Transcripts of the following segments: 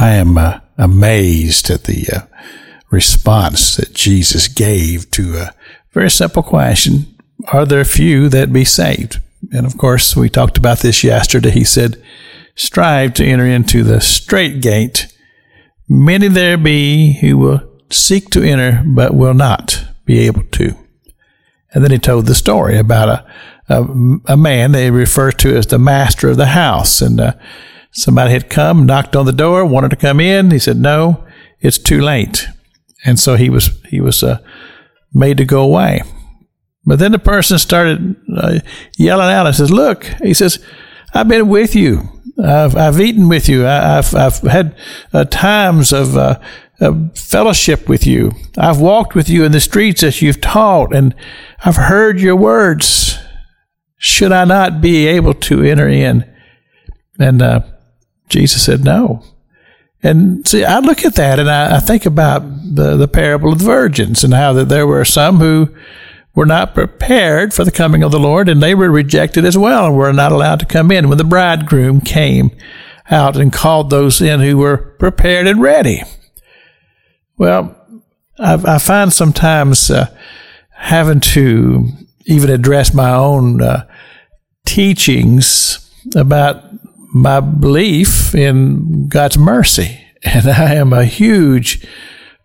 I am uh, amazed at the uh, response that Jesus gave to a very simple question Are there few that be saved? And of course, we talked about this yesterday. He said, Strive to enter into the straight gate. Many there be who will seek to enter, but will not be able to. And then he told the story about a, a, a man they refer to as the master of the house. And uh, somebody had come, knocked on the door, wanted to come in. He said, No, it's too late. And so he was, he was uh, made to go away. But then the person started uh, yelling out and says, Look, he says, I've been with you. I've, I've eaten with you. I, have I've had uh, times of uh, fellowship with you. I've walked with you in the streets as you've taught, and I've heard your words. Should I not be able to enter in? And uh, Jesus said, No. And see, I look at that and I, I think about the, the parable of the virgins and how that there were some who were not prepared for the coming of the Lord, and they were rejected as well and were not allowed to come in when the bridegroom came out and called those in who were prepared and ready. Well, I, I find sometimes uh, having to even address my own uh, teachings about my belief in God's mercy. And I am a huge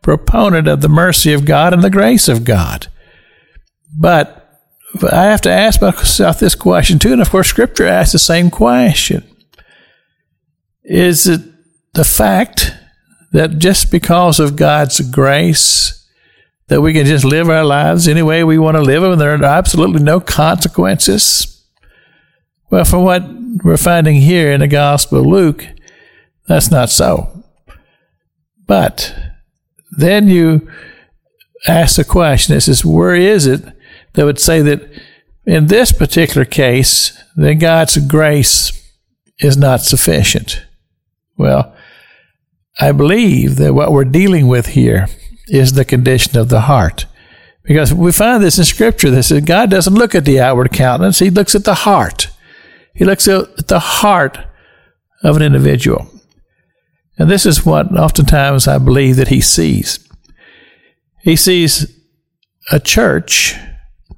proponent of the mercy of God and the grace of God. But I have to ask myself this question too, and of course, Scripture asks the same question. Is it the fact that just because of God's grace, that we can just live our lives any way we want to live them and there are absolutely no consequences? Well, from what we're finding here in the Gospel of Luke, that's not so. But then you ask the question, this is where is it that would say that in this particular case, that God's grace is not sufficient. Well, I believe that what we're dealing with here is the condition of the heart. Because we find this in Scripture that says God doesn't look at the outward countenance, He looks at the heart. He looks at the heart of an individual. And this is what oftentimes I believe that He sees. He sees a church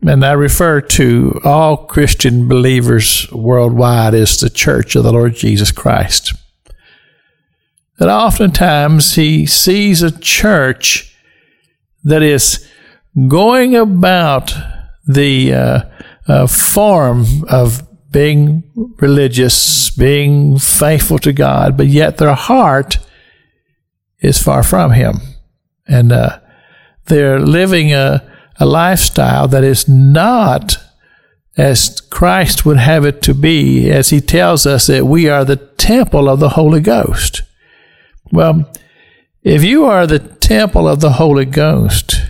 and I refer to all Christian believers worldwide as the church of the Lord Jesus Christ. That oftentimes he sees a church that is going about the uh, uh, form of being religious, being faithful to God, but yet their heart is far from Him. And uh, they're living a a lifestyle that is not as Christ would have it to be, as he tells us that we are the temple of the Holy Ghost. Well, if you are the temple of the Holy Ghost,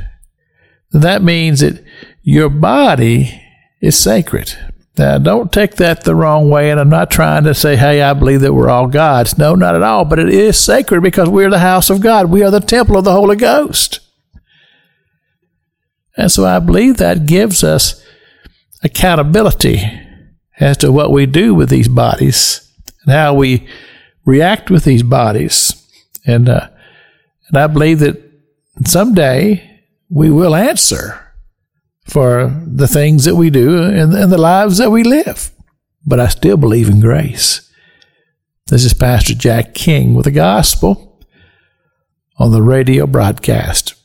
that means that your body is sacred. Now, don't take that the wrong way, and I'm not trying to say, hey, I believe that we're all God's. No, not at all, but it is sacred because we're the house of God. We are the temple of the Holy Ghost. And so I believe that gives us accountability as to what we do with these bodies and how we react with these bodies. And, uh, and I believe that someday we will answer for the things that we do and, and the lives that we live. But I still believe in grace. This is Pastor Jack King with the gospel on the radio broadcast.